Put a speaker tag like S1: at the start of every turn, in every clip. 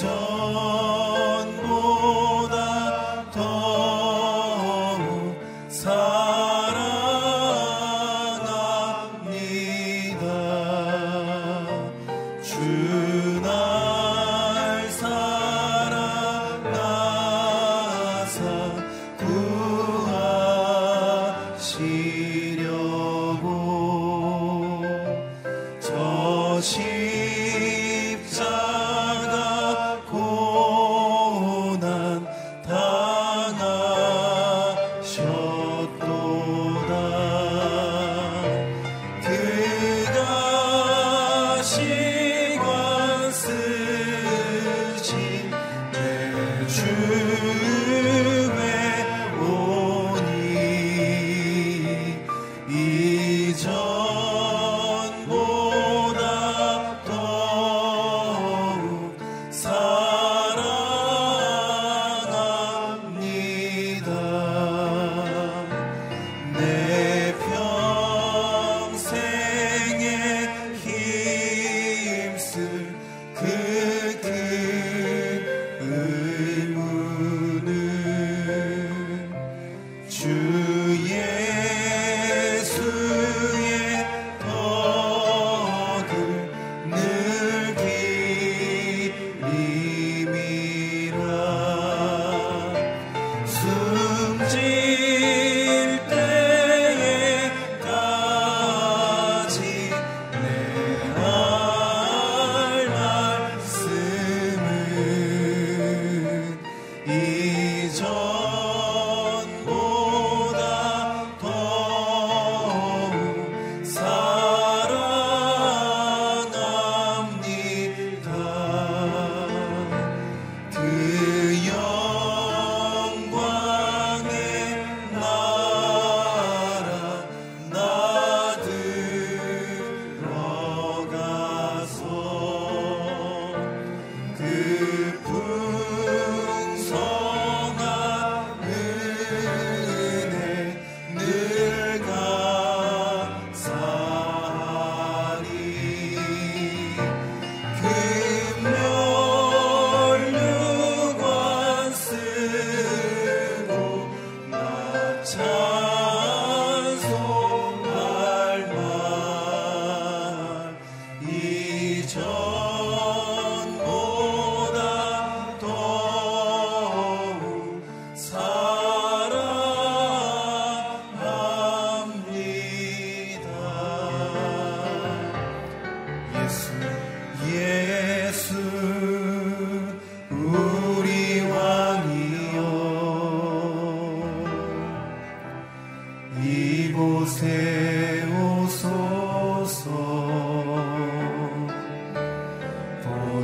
S1: Jesus.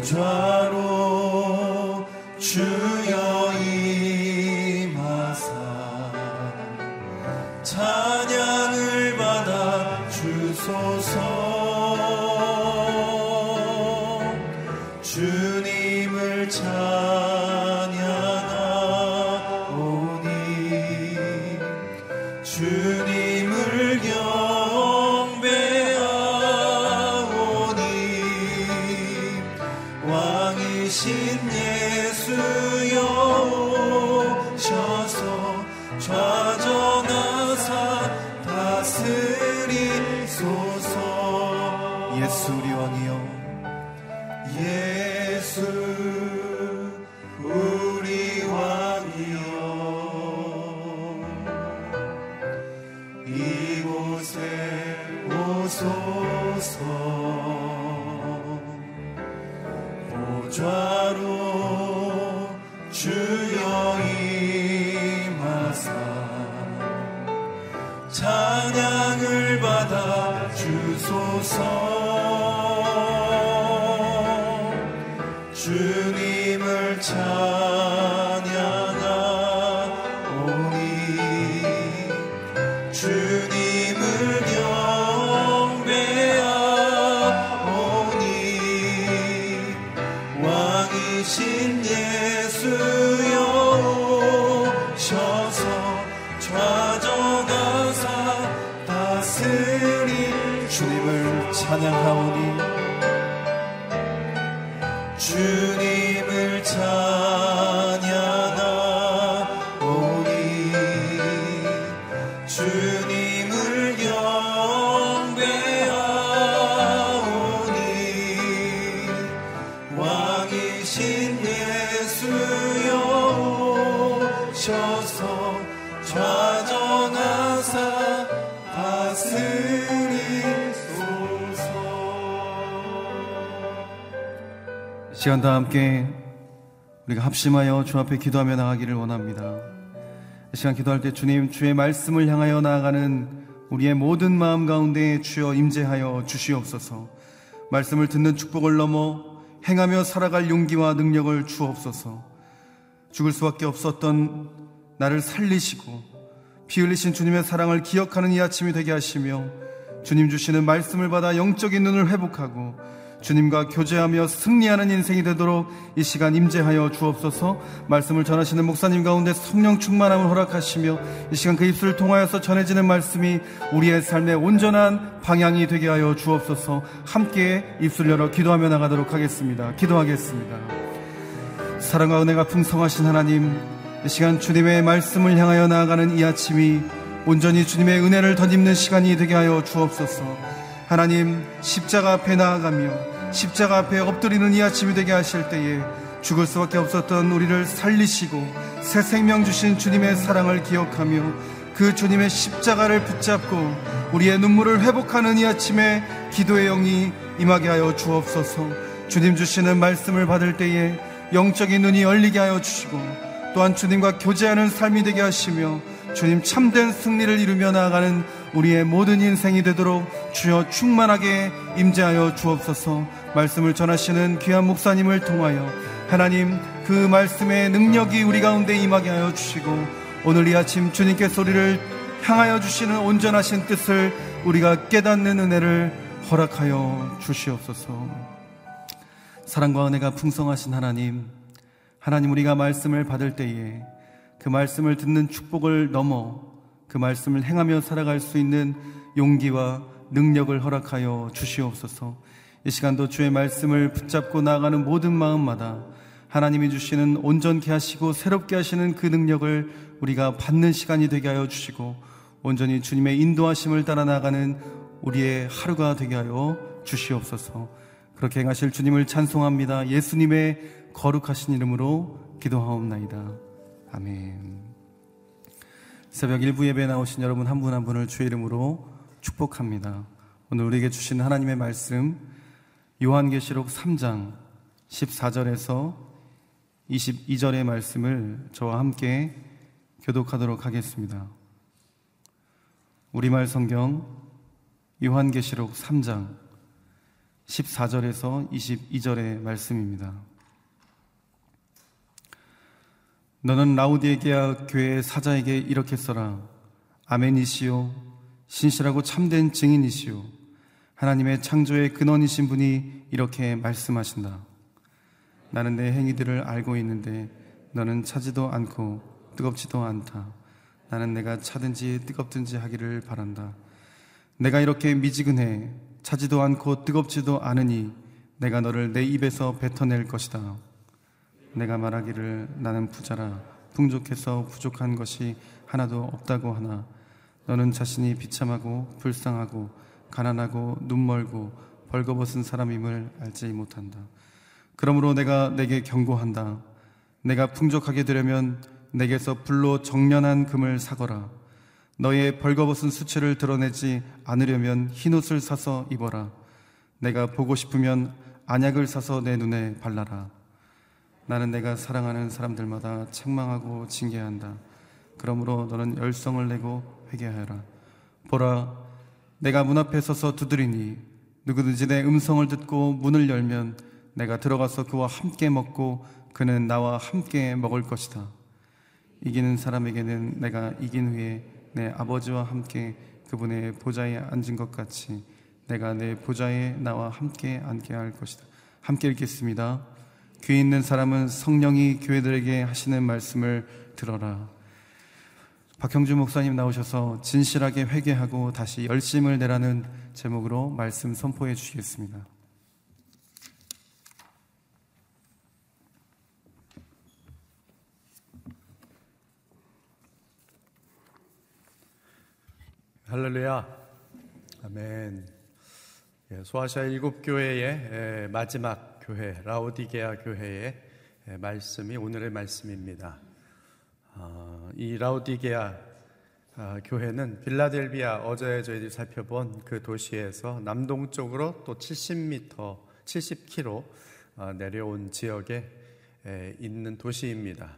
S1: 보좌로
S2: 주여. 찬양을 받아 주소서. 주님을 찬양
S1: 시간 다 함께 우리가 합심하여 주 앞에 기도하며 나가기를 원합니다. 이 시간 기도할 때 주님 주의 말씀을 향하여 나아가는 우리의 모든 마음 가운데 주여 임재하여 주시옵소서. 말씀을 듣는 축복을 넘어 행하며 살아갈 용기와 능력을 주옵소서. 죽을 수밖에 없었던 나를 살리시고 피 흘리신 주님의 사랑을 기억하는 이 아침이 되게 하시며 주님 주시는 말씀을 받아 영적인 눈을 회복하고 주님과 교제하며 승리하는 인생이 되도록 이 시간 임재하여 주옵소서 말씀을 전하시는 목사님 가운데 성령 충만함을 허락하시며 이 시간 그 입술을 통하여서 전해지는 말씀이 우리의 삶의 온전한 방향이 되게 하여 주옵소서 함께 입술 열어 기도하며 나가도록 하겠습니다. 기도하겠습니다. 사랑과 은혜가 풍성하신 하나님, 이 시간 주님의 말씀을 향하여 나아가는 이 아침이 온전히 주님의 은혜를 덧입는 시간이 되게 하여 주옵소서. 하나님, 십자가 앞에 나아가며 십자가 앞에 엎드리는 이 아침이 되게 하실 때에 죽을 수밖에 없었던 우리를 살리시고 새 생명 주신 주님의 사랑을 기억하며 그 주님의 십자가를 붙잡고 우리의 눈물을 회복하는 이 아침에 기도의 영이 임하게 하여 주옵소서. 주님 주시는 말씀을 받을 때에 영적인 눈이 열리게 하여 주시고 또한 주님과 교제하는 삶이 되게 하시며 주님 참된 승리를 이루며 나아가는 우리의 모든 인생이 되도록 주여 충만하게 임재하여 주옵소서 말씀을 전하시는 귀한 목사님을 통하여 하나님 그 말씀의 능력이 우리 가운데 임하게 하여 주시고 오늘 이 아침 주님께 소리를 향하여 주시는 온전하신 뜻을 우리가 깨닫는 은혜를 허락하여 주시옵소서 사랑과 은혜가 풍성하신 하나님 하나님 우리가 말씀을 받을 때에 그 말씀을 듣는 축복을 넘어 그 말씀을 행하며 살아갈 수 있는 용기와 능력을 허락하여 주시옵소서. 이 시간도 주의 말씀을 붙잡고 나아가는 모든 마음마다 하나님이 주시는 온전케 하시고 새롭게 하시는 그 능력을 우리가 받는 시간이 되게 하여 주시고 온전히 주님의 인도하심을 따라 나가는 우리의 하루가 되게 하여 주시옵소서. 그렇게 행하실 주님을 찬송합니다. 예수님의 거룩하신 이름으로 기도하옵나이다. 아멘. 새벽 일부 예배에 나오신 여러분 한분한 분을 주의 이름으로 축복합니다. 오늘 우리에게 주신 하나님의 말씀 요한계시록 3장 14절에서 22절의 말씀을 저와 함께 교독하도록 하겠습니다. 우리말 성경 요한계시록 3장 14절에서 22절의 말씀입니다. 너는 라우디에게야 교회의 사자에게 이렇게 써라. 아멘이시요. 신실하고 참된 증인이시요. 하나님의 창조의 근원이신 분이 이렇게 말씀하신다. 나는 내 행위들을 알고 있는데 너는 차지도 않고 뜨겁지도 않다. 나는 내가 차든지 뜨겁든지 하기를 바란다. 내가 이렇게 미지근해 차지도 않고 뜨겁지도 않으니 내가 너를 내 입에서 뱉어낼 것이다. 내가 말하기를 나는 부자라 풍족해서 부족한 것이 하나도 없다고 하나 너는 자신이 비참하고 불쌍하고 가난하고 눈멀고 벌거벗은 사람임을 알지 못한다. 그러므로 내가 내게 경고한다. 내가 풍족하게 되려면 내게서 불로 정련한 금을 사거라. 너의 벌거벗은 수치를 드러내지 않으려면 흰옷을 사서 입어라. 내가 보고 싶으면 안약을 사서 내 눈에 발라라. 나는 내가 사랑하는 사람들마다 책망하고 징계한다. 그러므로 너는 열성을 내고 회개하여라. 보라,
S3: 내가 문 앞에 서서 두드리니 누구든지 내 음성을 듣고 문을 열면 내가 들어가서 그와 함께 먹고 그는 나와 함께 먹을 것이다. 이기는 사람에게는 내가 이긴 후에 내 아버지와 함께 그분의 보좌에 앉은 것 같이 내가 내 보좌에 나와 함께 앉게 할 것이다. 함께 읽겠습니다. 귀 있는 사람은 성령이 교회들에게 하시는 말씀을 들어라. 박형주 목사님 나오셔서 진실하게 회개하고 다시 열심을 내라는 제목으로 말씀 선포해 주시겠습니다.
S4: 할렐루야. 아멘. 예, 소아시아 일곱 교회의 마지막 교회 라오디게아 교회의 말씀이 오늘의 말씀입니다. 아, 이 라오디게아 아, 교회는 빌라델비아 어제 저희들이 살펴본 그 도시에서 남동쪽으로 또 70m, 70km 내려온 지역에 있는 도시입니다.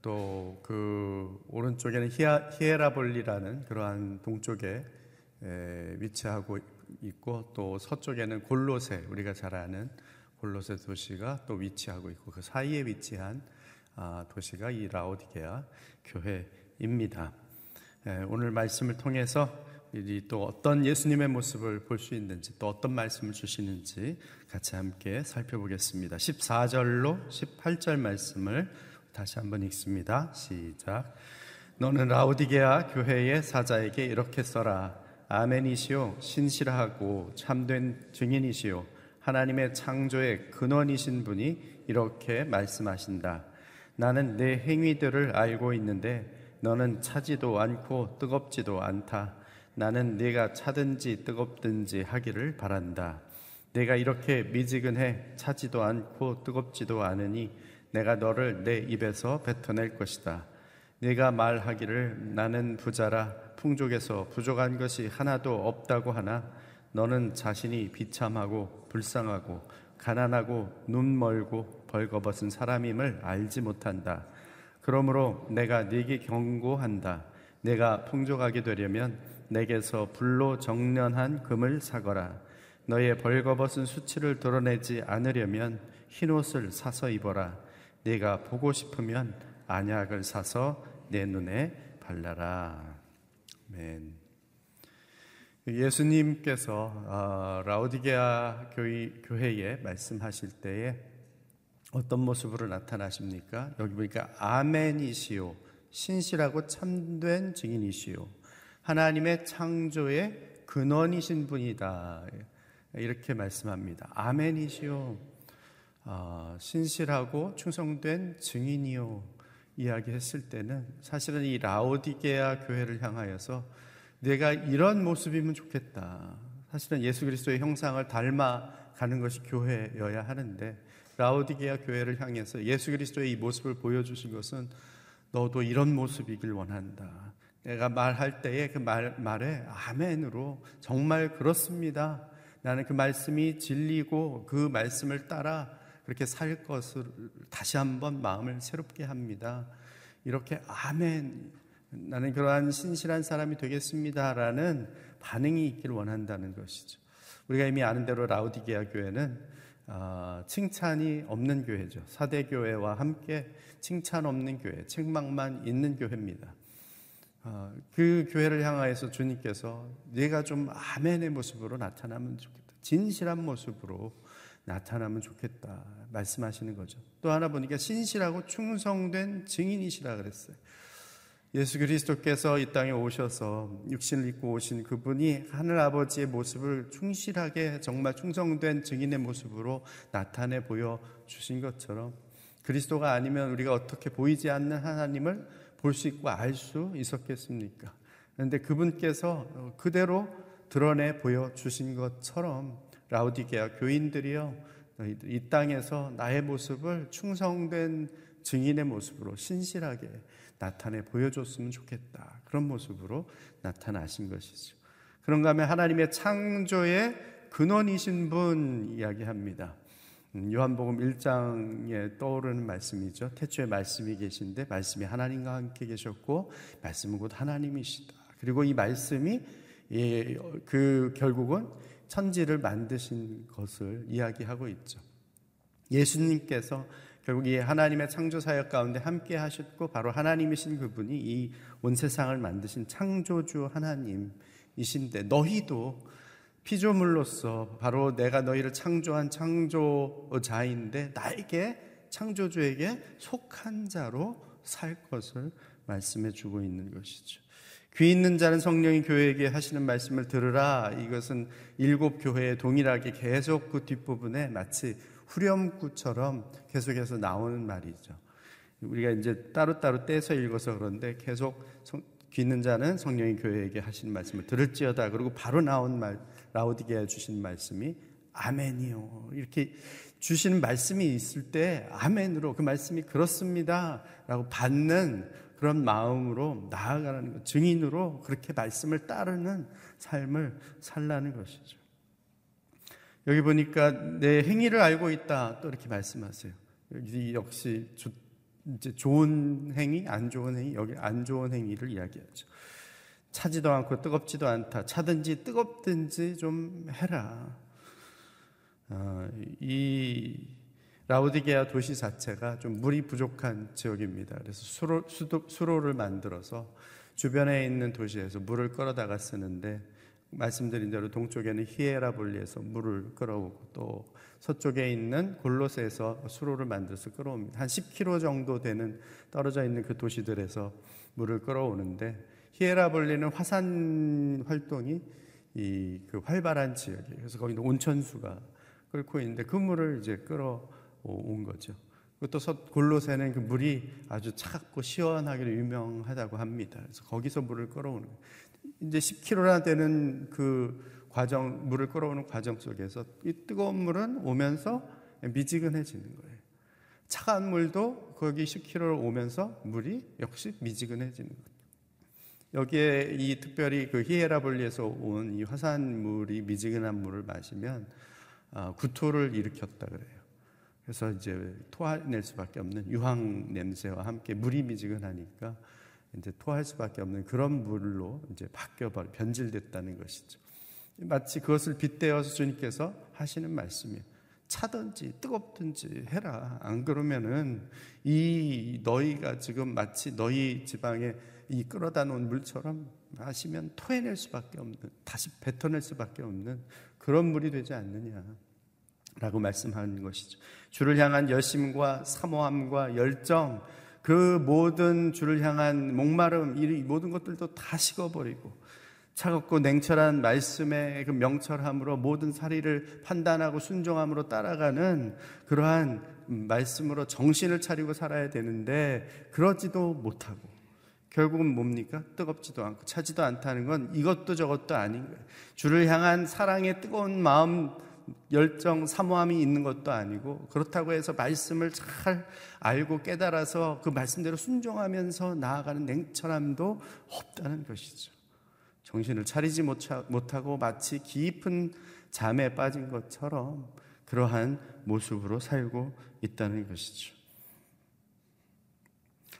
S4: 또 그 오른쪽에는 히에라볼리라는 그러한 동쪽에 위치하고 있고 또 서쪽에는 골로세 우리가 잘 아는 골로세 도시가 또 위치하고 있고 그 사이에 위치한 아, 도시가 이 라오디게아 교회입니다. 오늘 말씀을 통해서 또 어떤 예수님의 모습을 볼 수 있는지 또 어떤 말씀을 주시는지 같이 함께 살펴보겠습니다. 14절로 18절 말씀을 다시 한번 읽습니다. 시작. 너는 라오디게아 교회의 사자에게 이렇게 써라. 아멘이시오 신실하고 참된 증인이시오 하나님의 창조의 근원이신 분이 이렇게 말씀하신다. 나는 내 행위들을 알고 있는데 너는 차지도 않고 뜨겁지도 않다. 나는 네가 차든지 뜨겁든지 하기를 바란다. 내가 이렇게 미지근해 차지도 않고 뜨겁지도 않으니 내가 너를 내 입에서 뱉어낼 것이다. 네가 말하기를 나는 부자라 풍족에서 부족한 것이 하나도 없다고 하나 너는 자신이 비참하고 불쌍하고 가난하고 눈 멀고 벌거벗은 사람임을 알지 못한다. 그러므로 내가 네게 경고한다. 내가 풍족하게 되려면 내게서 불로 정련한 금을 사거라. 너의 벌거벗은 수치를 드러내지 않으려면 흰 옷을 사서 입어라. 네가 보고 싶으면 안약을 사서 내 눈에 발라라. 아멘. 예수님께서 어, 라오디게아 교회에 말씀하실 때에 어떤 모습으로 나타나십니까? 여기 보니까 아멘이시오. 신실하고 참된 증인이시오. 하나님의 창조의 근원이신 분이다. 이렇게 말씀합니다. 아멘이시오. 어, 신실하고 충성된 증인이요. 이야기했을 때는 사실은 이 라오디게아 교회를 향하여서 내가 이런 모습이면 좋겠다. 사실은 예수 그리스도의 형상을 닮아 가는 것이 교회여야 하는데 라오디게아 교회를 향해서 예수 그리스도의 이 모습을 보여주신 것은 너도 이런 모습이길 원한다. 내가 말할 때에 그 말, 말에 아멘으로 정말 그렇습니다. 나는 그 말씀이 진리고 그 말씀을 따라 그렇게 살 것을 다시 한번 마음을 새롭게 합니다. 이렇게 아멘 나는 그러한 신실한 사람이 되겠습니다라는 반응이 있기를 원한다는 것이죠. 우리가 이미 아는 대로 라우디게아 교회는 어, 칭찬이 없는 교회죠. 사대 교회와 함께 칭찬 없는 교회, 책망만 있는 교회입니다. 어, 그 교회를 향하여서 주님께서 네가 좀 아멘의 모습으로 나타나면 좋겠다. 진실한 모습으로 나타나면 좋겠다 말씀하시는 거죠. 또 하나 보니까 신실하고 충성된 증인이시라 그랬어요. 예수 그리스도께서 이 땅에 오셔서 육신을 입고 오신 그분이 하늘 아버지의 모습을 충실하게 정말 충성된 증인의 모습으로 나타내 보여 주신 것처럼 그리스도가 아니면 우리가 어떻게 보이지 않는 하나님을 볼 수 있고 알 수 있었겠습니까? 그런데 그분께서 그대로 드러내 보여 주신 것처럼 라우디게아 교인들이요 이 땅에서 나의 모습을 충성된 증인의 모습으로 신실하게 나타내 보여줬으면 좋겠다. 그런 모습으로 나타나신 것이죠. 그런가 하면 하나님의 창조의 근원이신 분 이야기합니다. 음, 요한복음 1장에 떠오르는 말씀이죠. 태초에 말씀이 계신데 말씀이 하나님과 함께 계셨고 말씀은 곧 하나님이시다. 그리고 이 말씀이 예, 그 결국은 천지를 만드신 것을 이야기하고 있죠. 예수님께서 결국 이 하나님의 창조 사역 가운데 함께 하셨고 바로 하나님이신 그분이 이 온 세상을 만드신 창조주 하나님이신데 너희도 피조물로서 바로 내가 너희를 창조한 창조자인데 나에게 창조주에게 속한 자로 살 것을 말씀해 주고 있는 것이죠. 귀 있는 자는 성령이 교회에게 하시는 말씀을 들으라. 이것은 일곱 교회에 동일하게 계속 그 뒷부분에 마치 후렴구처럼 계속해서 나오는 말이죠. 우리가 이제 따로따로 떼서 읽어서 그런데 계속 성, 귀 있는 자는 성령이 교회에게 하시는 말씀을 들을지어다. 그리고 바로 나온 말, 라우디게에 주신 말씀이 아멘이요. 이렇게 주시는 말씀이 있을 때 아멘으로 그 말씀이 그렇습니다. 라고 받는 그런 마음으로 나아가는 것, 증인으로 그렇게 말씀을 따르는 삶을 살라는 것이죠. 여기 보니까 내 행위를 알고 있다. 또 이렇게 말씀하세요. 여기 역시 조, 이제 좋은 행위, 안 좋은 행위, 여기 안 좋은 행위를 이야기하죠. 차지도 않고 뜨겁지도 않다. 차든지 뜨겁든지 좀 해라. 어, 이 라우디게아 도시 자체가 좀 물이 부족한 지역입니다. 그래서 수로, 수도, 수로를 만들어서 주변에 있는 도시에서 물을 끌어다가 쓰는데 말씀드린 대로 동쪽에는 히에라볼리에서 물을 끌어오고 또 서쪽에 있는 골로스에서 수로를 만들어서 끌어옵니다. 한 10km 정도 되는 떨어져 있는 그 도시들에서 물을 끌어오는데 히에라볼리는 화산 활동이 이 그 활발한 지역이에요. 그래서 거기는 온천수가 끓고 있는데 그 물을 이제 끌어온 거죠. 또 골로새는 그 물이 아주 차갑고 시원하기로 유명하다고 합니다. 그래서 거기서 물을 끌어오는 거예요. 이제 10km나 되는 그 과정, 물을 끌어오는 과정 속에서 이 뜨거운 물은 오면서 미지근해지는 거예요. 차가운 물도 거기 10km를 오면서 물이 역시 미지근해지는 거예요. 여기에 이 특별히 그 히에라볼리에서 온 이 화산물이 미지근한 물을 마시면 아, 구토를 일으켰다 그래요. 그래서 이제 토해낼 수밖에 없는 유황 냄새와 함께 물이 미지근하니까 이제 토할 수밖에 없는 그런 물로 이제 바뀌어버려 변질됐다는 것이죠. 마치 그것을 빗대어서 주님께서 하시는 말씀이에요. 차든지 뜨겁든지 해라. 안 그러면은 이 너희가 지금 마치 너희 지방에 이 끌어다 놓은 물처럼 마시면 토해낼 수밖에 없는 다시 뱉어낼 수밖에 없는 그런 물이 되지 않느냐. 라고 말씀하는 것이죠. 주를 향한 열심과 사모함과 열정, 그 모든 주를 향한 목마름, 이 모든 것들도 다 식어버리고 차갑고 냉철한 말씀의 그 명철함으로 모든 사리를 판단하고 순종함으로 따라가는 그러한 말씀으로 정신을 차리고 살아야 되는데 그러지도 못하고 결국은 뭡니까? 뜨겁지도 않고 차지도 않다는 건 이것도 저것도 아닌 거예요. 주를 향한 사랑의 뜨거운 마음 열정, 사모함이 있는 것도 아니고 그렇다고 해서 말씀을 잘 알고 깨달아서 그 말씀대로 순종하면서 나아가는 냉철함도 없다는 것이죠. 정신을 차리지 못하고 마치 깊은 잠에 빠진 것처럼 그러한 모습으로 살고 있다는 것이죠.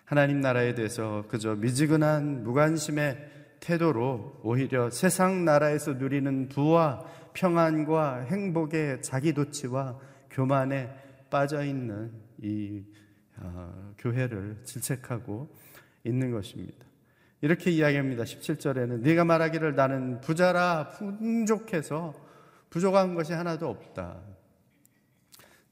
S4: 하나님 나라에 대해서 그저 미지근한 무관심의 태도로 오히려 세상 나라에서 누리는 부와 평안과 행복의 자기도취와 교만에 빠져 있는 이 어, 교회를 질책하고 있는 것입니다. 이렇게 이야기합니다. 17절에는 네가 말하기를 나는 부자라 풍족해서 부족한 것이 하나도 없다.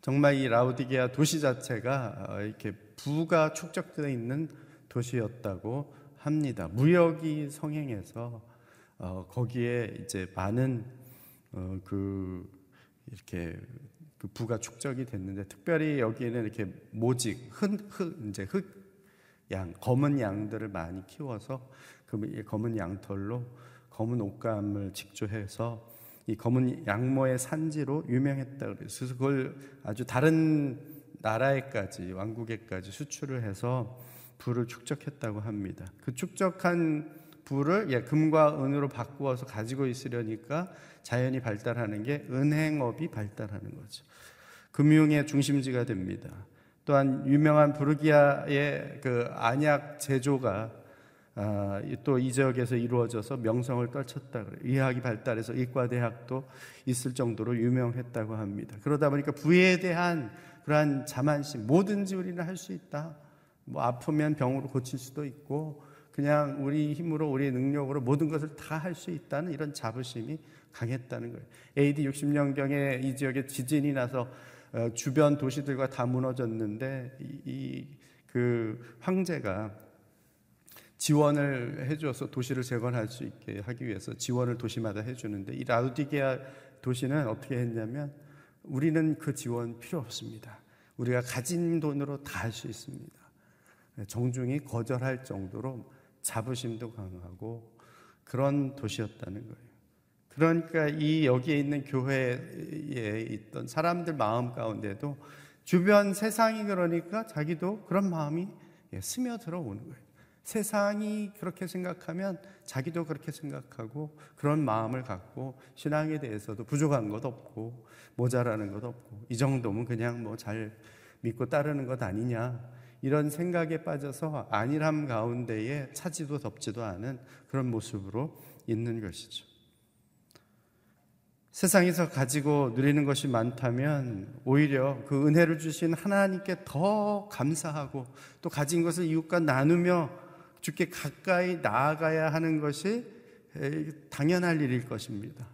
S4: 정말 이 라우디게아 도시 자체가 어, 이렇게 부가 축적되어 있는 도시였다고 합니다. 무역이 성행해서 어, 거기에 이제 많은 어, 그 이렇게 그 부가 축적이 됐는데 특별히 여기에는 이렇게 모직 흙, 흙 이제 흙 양, 검은 양들을 많이 키워서 그 검은 양털로 검은 옷감을 직조해서 이 검은 양모의 산지로 유명했다 그래서 그걸 아주 다른 나라에까지 왕국에까지 수출을 해서 부를 축적했다고 합니다. 그 축적한 부를 예, 금과 은으로 바꾸어서 가지고 있으려니까 자연이 발달하는 게 은행업이 발달하는 거죠. 금융의 중심지가 됩니다. 또한 유명한 부르기아의 그 안약 제조가 아, 또이 지역에서 이루어져서 명성을 떨쳤다. 의학이 발달해서 의과대학도 있을 정도로 유명했다고 합니다. 그러다 보니까 부에 대한 그러한 자만심, 뭐든지 우리는 할 수 있다. 뭐 아프면 병으로 고칠 수도 있고 그냥 우리 힘으로 우리의 능력으로 모든 것을 다 할 수 있다는 이런 자부심이 강했다는 거예요. AD 60년경에 이 지역에 지진이 나서 어, 주변 도시들과 다 무너졌는데 이 그 황제가 지원을 해줘서 도시를 재건할 수 있게 하기 위해서 지원을 도시마다 해주는데 이 라우디게아 도시는 어떻게 했냐면 우리는 그 지원 필요 없습니다. 우리가 가진 돈으로 다 할 수 있습니다. 정중히 거절할 정도로 자부심도 강하고 그런 도시였다는 거예요. 그러니까 이 여기에 있는 교회에 있던 사람들 마음 가운데도 주변 세상이 그러니까 자기도 그런 마음이 예, 스며들어 오는 거예요. 세상이 그렇게 생각하면 자기도 그렇게 생각하고 그런 마음을 갖고 신앙에 대해서도 부족한 것 없고 모자라는 것 없고 이 정도면 그냥 뭐 잘 믿고 따르는 것 아니냐 이런 생각에 빠져서 안일함 가운데에 차지도 덥지도 않은 그런 모습으로 있는 것이죠. 세상에서 가지고 누리는 것이 많다면 오히려 그 은혜를 주신 하나님께 더 감사하고 또 가진 것을 이웃과 나누며 주께 가까이 나아가야 하는 것이 당연할 일일 것입니다.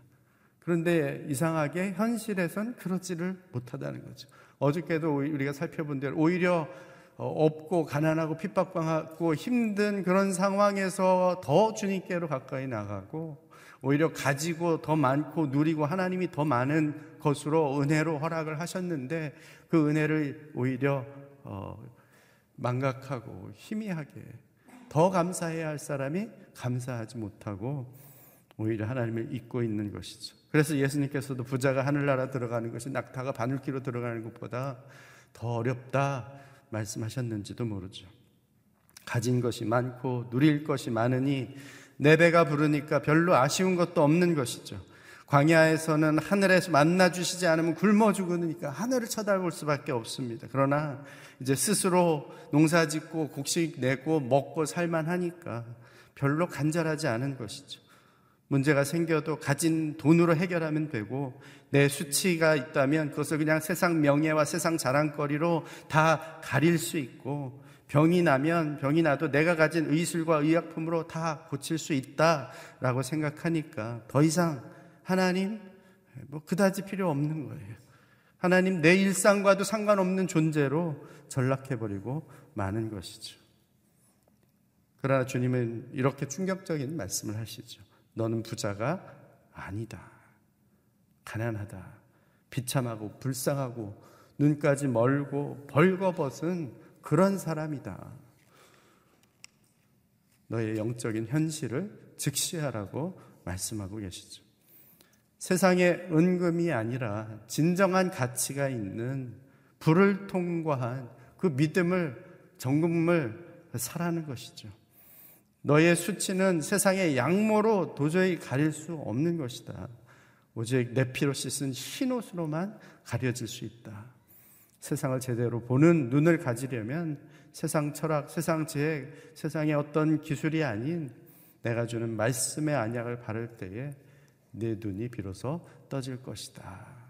S4: 그런데 이상하게 현실에선 그렇지를 못하다는 거죠. 어저께도 우리가 살펴본 대로 오히려 어, 없고 가난하고 핍박받고 힘든 그런 상황에서 더 주님께로 가까이 나가고 오히려 가지고 더 많고 누리고 하나님이 더 많은 것으로 은혜로 허락을 하셨는데 그 은혜를 오히려 어, 망각하고 희미하게 더 감사해야 할 사람이 감사하지 못하고 오히려 하나님을 잊고 있는 것이죠. 그래서 예수님께서도 부자가 하늘나라 들어가는 것이 낙타가 바늘기로 들어가는 것보다 더 어렵다 말씀하셨는지도 모르죠. 가진 것이 많고 누릴 것이 많으니 내 배가 부르니까 별로 아쉬운 것도 없는 것이죠. 광야에서는 하늘에서 만나 주시지 않으면 굶어 죽으니까 하늘을 쳐다볼 수밖에 없습니다. 그러나 이제 스스로 농사 짓고 곡식 내고 먹고 살만 하니까 별로 간절하지 않은 것이죠. 문제가 생겨도 가진 돈으로 해결하면 되고 내 수치가 있다면 그것을 그냥 세상 명예와 세상 자랑거리로 다 가릴 수 있고 병이 나면 병이 나도 내가 가진 의술과 의약품으로 다 고칠 수 있다라고 생각하니까 더 이상 하나님 뭐 그다지 필요 없는 거예요. 하나님 내 일상과도 상관없는 존재로 전락해 버리고 마는 것이죠. 그러나 주님은 이렇게 충격적인 말씀을 하시죠. 너는 부자가 아니다. 가난하다. 비참하고 불쌍하고 눈까지 멀고 벌거벗은 그런 사람이다. 너의 영적인 현실을 즉시하라고 말씀하고 계시죠. 세상의 은금이 아니라 진정한 가치가 있는 불을 통과한 그 믿음을 정금을 사라는 것이죠. 너의 수치는 세상의 양모로 도저히 가릴 수 없는 것이다. 오직 내 피로 씻은 흰 옷으로만 가려질 수 있다. 세상을 제대로 보는 눈을 가지려면 세상 철학, 세상 지혜, 세상의 어떤 기술이 아닌 내가 주는 말씀의 안약을 바를 때에 내 눈이 비로소 떠질 것이다.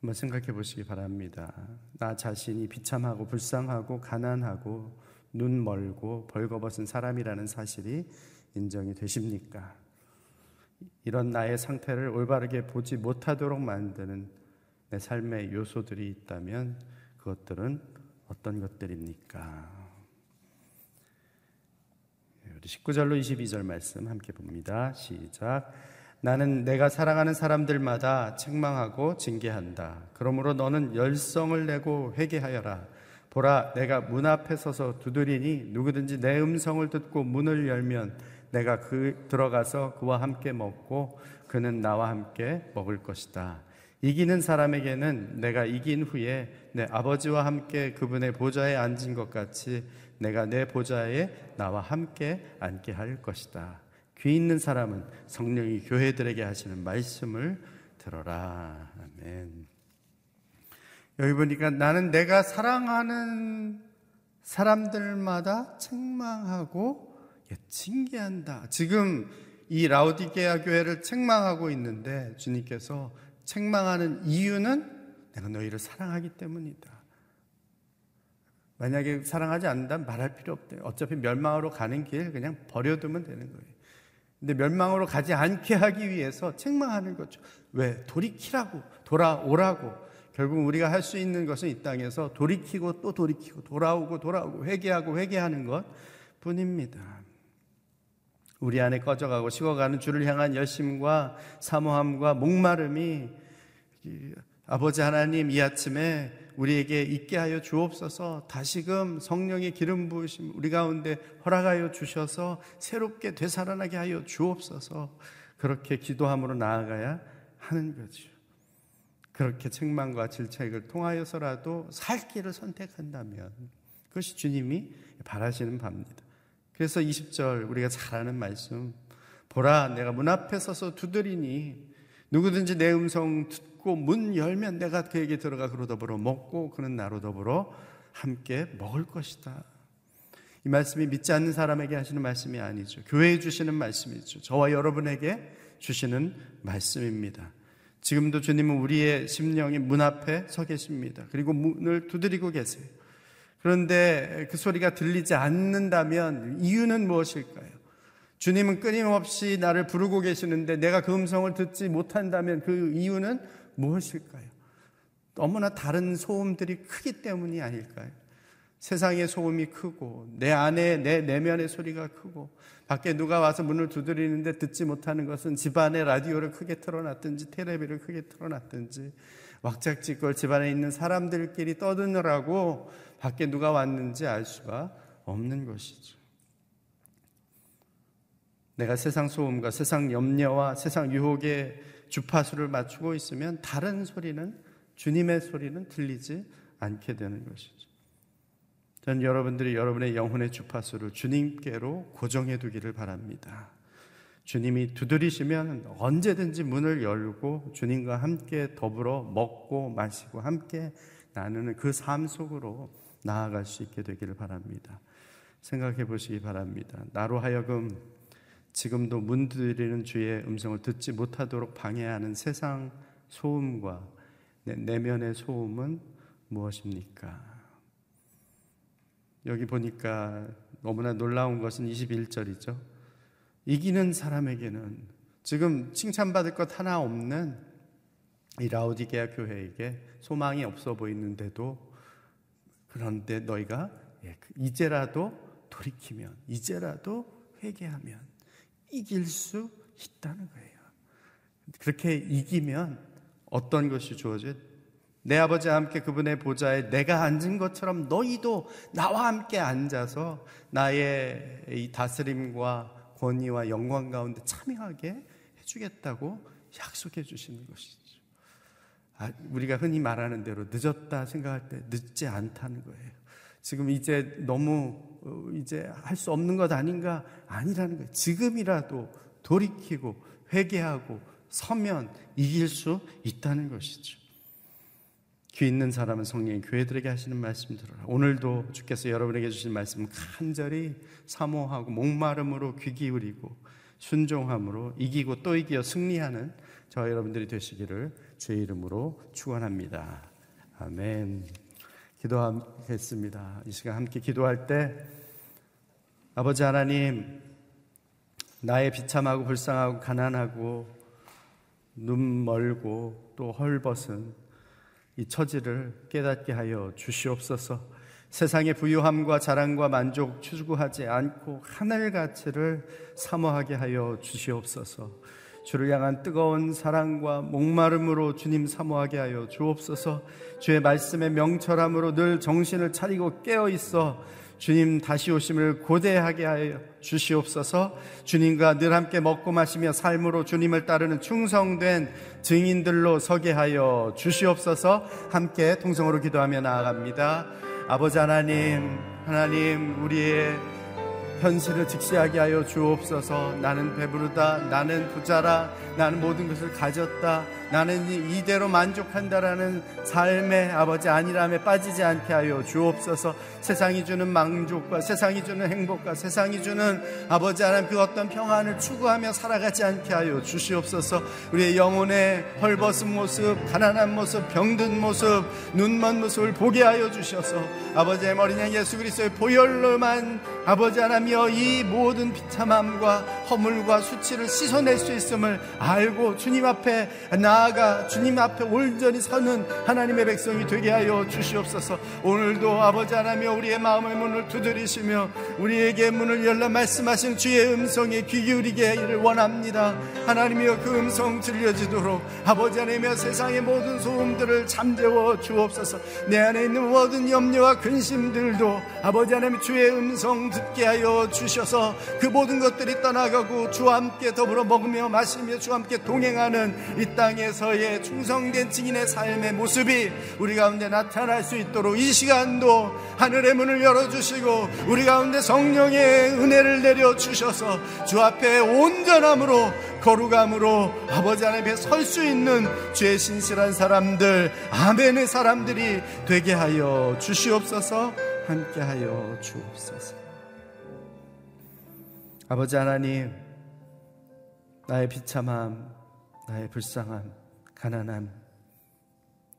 S4: 한번 생각해 보시기 바랍니다. 나 자신이 비참하고 불쌍하고 가난하고 눈 멀고 벌거벗은 사람이라는 사실이 인정이 되십니까? 이런 나의 상태를 올바르게 보지 못하도록 만드는 내 삶의 요소들이 있다면 그것들은 어떤 것들입니까? 우리 19절로 22절 말씀 함께 봅니다. 시작. 나는 내가 사랑하는 사람들마다 책망하고 징계한다. 그러므로 너는 열성을 내고 회개하여라. 보라, 내가 문 앞에 서서 두드리니 누구든지 내 음성을 듣고 문을 열면 내가 그 들어가서 그와 함께 먹고 그는 나와 함께 먹을 것이다. 이기는 사람에게는 내가 이긴 후에 내 아버지와 함께 그분의 보좌에 앉은 것 같이 내가 내 보좌에 나와 함께 앉게 할 것이다. 귀 있는 사람은 성령이 교회들에게 하시는 말씀을 들어라. 아멘. 여기 보니까 나는 내가 사랑하는 사람들마다 책망하고 예, 징계한다. 지금 이 라우디게아 교회를 책망하고 있는데 주님께서 책망하는 이유는 내가 너희를 사랑하기 때문이다. 만약에 사랑하지 않는다면 말할 필요 없대. 어차피 멸망으로 가는 길 그냥 버려두면 되는 거예요. 근데 멸망으로 가지 않게 하기 위해서 책망하는 거죠. 왜? 돌이키라고, 돌아오라고. 결국 우리가 할 수 있는 것은 이 땅에서 돌이키고 또 돌이키고 돌아오고 돌아오고 회개하고 회개하는 것 뿐입니다. 우리 안에 꺼져가고 식어가는 주를 향한 열심과 사모함과 목마름이 아버지 하나님 이 아침에 우리에게 있게 하여 주옵소서 다시금 성령의 기름 부으심 우리 가운데 허락하여 주셔서 새롭게 되살아나게 하여 주옵소서 그렇게 기도함으로 나아가야 하는 거죠. 그렇게 책망과 질책을 통하여서라도 살 길을 선택한다면 그것이 주님이 바라시는 바입니다. 그래서 20절 우리가 잘 아는 말씀 보라 내가 문 앞에 서서 두드리니 누구든지 내 음성 듣고 문 열면 내가 그에게 들어가 그로 더불어 먹고 그는 나로 더불어 함께 먹을 것이다. 이 말씀이 믿지 않는 사람에게 하시는 말씀이 아니죠. 교회에 주시는 말씀이죠. 저와 여러분에게 주시는 말씀입니다. 지금도 주님은 우리의 심령이 문 앞에 서 계십니다. 그리고 문을 두드리고 계세요. 그런데 그 소리가 들리지 않는다면 이유는 무엇일까요? 주님은 끊임없이 나를 부르고 계시는데 내가 그 음성을 듣지 못한다면 그 이유는 무엇일까요? 너무나 다른 소음들이 크기 때문이 아닐까요? 세상의 소음이 크고 내 안에 내 내면의 소리가 크고 밖에 누가 와서 문을 두드리는데 듣지 못하는 것은 집안의 라디오를 크게 틀어놨든지 테레비를 크게 틀어놨든지 왁작지껄 집안에 있는 사람들끼리 떠드느라고 밖에 누가 왔는지 알 수가 없는 것이죠. 내가 세상 소음과 세상 염려와 세상 유혹의 주파수를 맞추고 있으면 다른 소리는 주님의 소리는 들리지 않게 되는 것이죠. 전 여러분들이 여러분의 영혼의 주파수를 주님께로 고정해 두기를 바랍니다. 주님이 두드리시면 언제든지 문을 열고 주님과 함께 더불어 먹고 마시고 함께 나누는 그 삶 속으로 나아갈 수 있게 되기를 바랍니다. 생각해 보시기 바랍니다. 나로 하여금 지금도 문드리는 주의 음성을 듣지 못하도록 방해하는 세상 소음과 내면의 소음은 무엇입니까? 여기 보니까 너무나 놀라운 것은 21절이죠. 이기는 사람에게는 지금 칭찬받을 것 하나 없는 이 라우디게아 교회에게 소망이 없어 보이는데도 그런데 너희가 예, 그 이제라도 돌이키면 이제라도 회개하면 이길 수 있다는 거예요. 그렇게 이기면 어떤 것이 주어져? 내 아버지와 함께 그분의 보좌에 내가 앉은 것처럼 너희도 나와 함께 앉아서 나의 이 다스림과 권위와 영광 가운데 참여하게 해주겠다고 약속해 주시는 것이죠. 아, 우리가 흔히 말하는 대로 늦었다 생각할 때 늦지 않다는 거예요. 지금 이제 너무 어, 이제 할 수 없는 것 아닌가? 아니라는 거예요. 지금이라도 돌이키고 회개하고 서면 이길 수 있다는 것이죠. 귀 있는 사람은 성령이 교회들에게 하시는 말씀 들어라. 오늘도 주께서 여러분에게 주신 말씀 간절히 사모하고 목마름으로 귀 기울이고 순종함으로 이기고 또 이기어 승리하는 저 여러분들이 되시기를 주의 이름으로 축원합니다. 아멘. 기도하겠습니다. 이 시간 함께 기도할 때 아버지 하나님 나의 비참하고 불쌍하고 가난하고 눈 멀고 또 헐벗은 이 처지를 깨닫게 하여 주시옵소서. 세상의 부유함과 자랑과 만족 추구하지 않고 하늘 가치를 사모하게 하여 주시옵소서. 주를 향한 뜨거운 사랑과 목마름으로 주님 사모하게 하여 주옵소서. 주의 말씀의 명철함으로 늘 정신을 차리고 깨어 있어 주님 다시 오심을 고대하게 하여 주시옵소서. 주님과 늘 함께 먹고 마시며 삶으로 주님을 따르는 충성된 증인들로 서게 하여 주시옵소서. 함께 통성으로 기도하며 나아갑니다. 아버지 하나님, 하나님 우리의 현실을 직시하게 하여 주옵소서 나는 배부르다 나는 부자라 나는 모든 것을 가졌다 나는 이대로 만족한다라는 삶의 아버지 아니람에 빠지지 않게 하여 주옵소서. 세상이 주는 만족과 세상이 주는 행복과 세상이 주는 아버지 하나님 그 어떤 평안을 추구하며 살아가지 않게 하여 주시옵소서. 우리의 영혼의 헐벗은 모습 가난한 모습 병든 모습 눈먼 모습을 보게 하여 주셔서 아버지의 머리냐 예수 그리스도의 보혈로만 아버지 하나며 이 모든 비참함과 허물과 수치를 씻어낼 수 있음을 알고 주님 앞에 나 아가 주님 앞에 온전히 서는 하나님의 백성이 되게 하여 주시옵소서. 오늘도 아버지 하나며 우리의 마음의 문을 두드리시며 우리에게 문을 열라 말씀하신 주의 음성에 귀 기울이기를 원합니다. 하나님이여 그 음성 들려지도록 아버지 하나며 세상의 모든 소음들을 잠재워 주옵소서. 내 안에 있는 모든 염려와 근심들도 아버지 하나님 주의 음성 듣게 하여 주셔서 그 모든 것들이 떠나가고 주와 함께 더불어 먹으며 마시며 주와 함께 동행하는 이 땅에 서의 충성된 증인의 삶의 모습이 우리 가운데 나타날 수 있도록 이 시간도 하늘의 문을 열어주시고 우리 가운데 성령의 은혜를 내려주셔서 주 앞에 온전함으로 거룩함으로 아버지 하나님에 설 수 있는 죄 신실한 사람들 아멘의 사람들이 되게 하여 주시옵소서 함께 하여 주옵소서. 아버지 하나님 나의 비참함 나의 불쌍함 가난함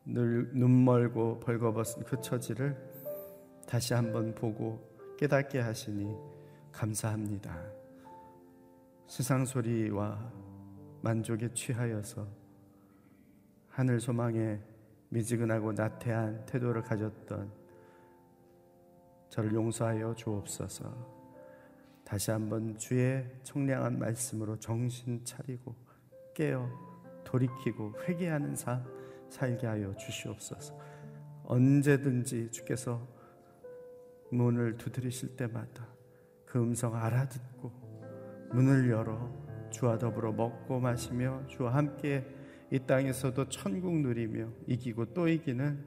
S4: 늘 눈멀고 벌거벗은 그 처지를 다시 한번 보고 깨닫게 하시니 감사합니다. 세상 소리와 만족에 취하여서 하늘 소망에 미지근하고 나태한 태도를 가졌던 저를 용서하여 주옵소서. 다시 한번 주의 청량한 말씀으로 정신 차리고 깨어 돌이키고 회개하는 삶 살게 하여 주시옵소서. 언제든지 주께서 문을 두드리실 때마다 그 음성 알아듣고 문을 열어 주와 더불어 먹고 마시며 주와 함께 이 땅에서도 천국 누리며 이기고 또 이기는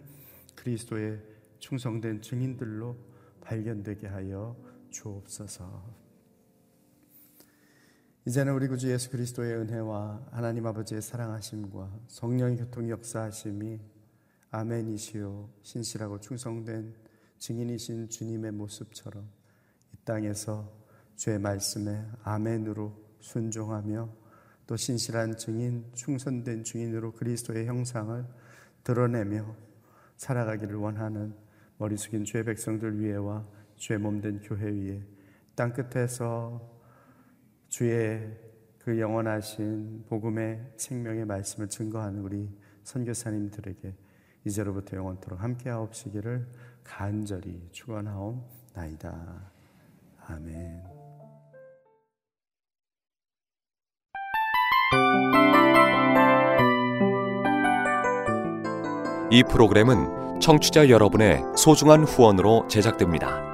S4: 그리스도의 충성된 증인들로 발견되게 하여 주옵소서. 이제는 우리 구주 예수 그리스도의 은혜와 하나님 아버지의 사랑하심과 성령의 교통 역사하심이 아멘이시요 신실하고 충성된 증인이신 주님의 모습처럼 이 땅에서 주의 말씀에 아멘으로 순종하며 또 신실한 증인, 충성된 증인으로 그리스도의 형상을 드러내며 살아가기를 원하는 머리 숙인 주의 백성들 위에와 주의 몸된 교회 위에 땅 끝에서 주의 그 영원하신 복음의 생명의 말씀을 증거하는 우리 선교사님들에게 이제로부터 영원토록 함께하옵시기를 간절히 축원하옵나이다. 아멘.
S5: 이 프로그램은 청취자 여러분의 소중한 후원으로 제작됩니다.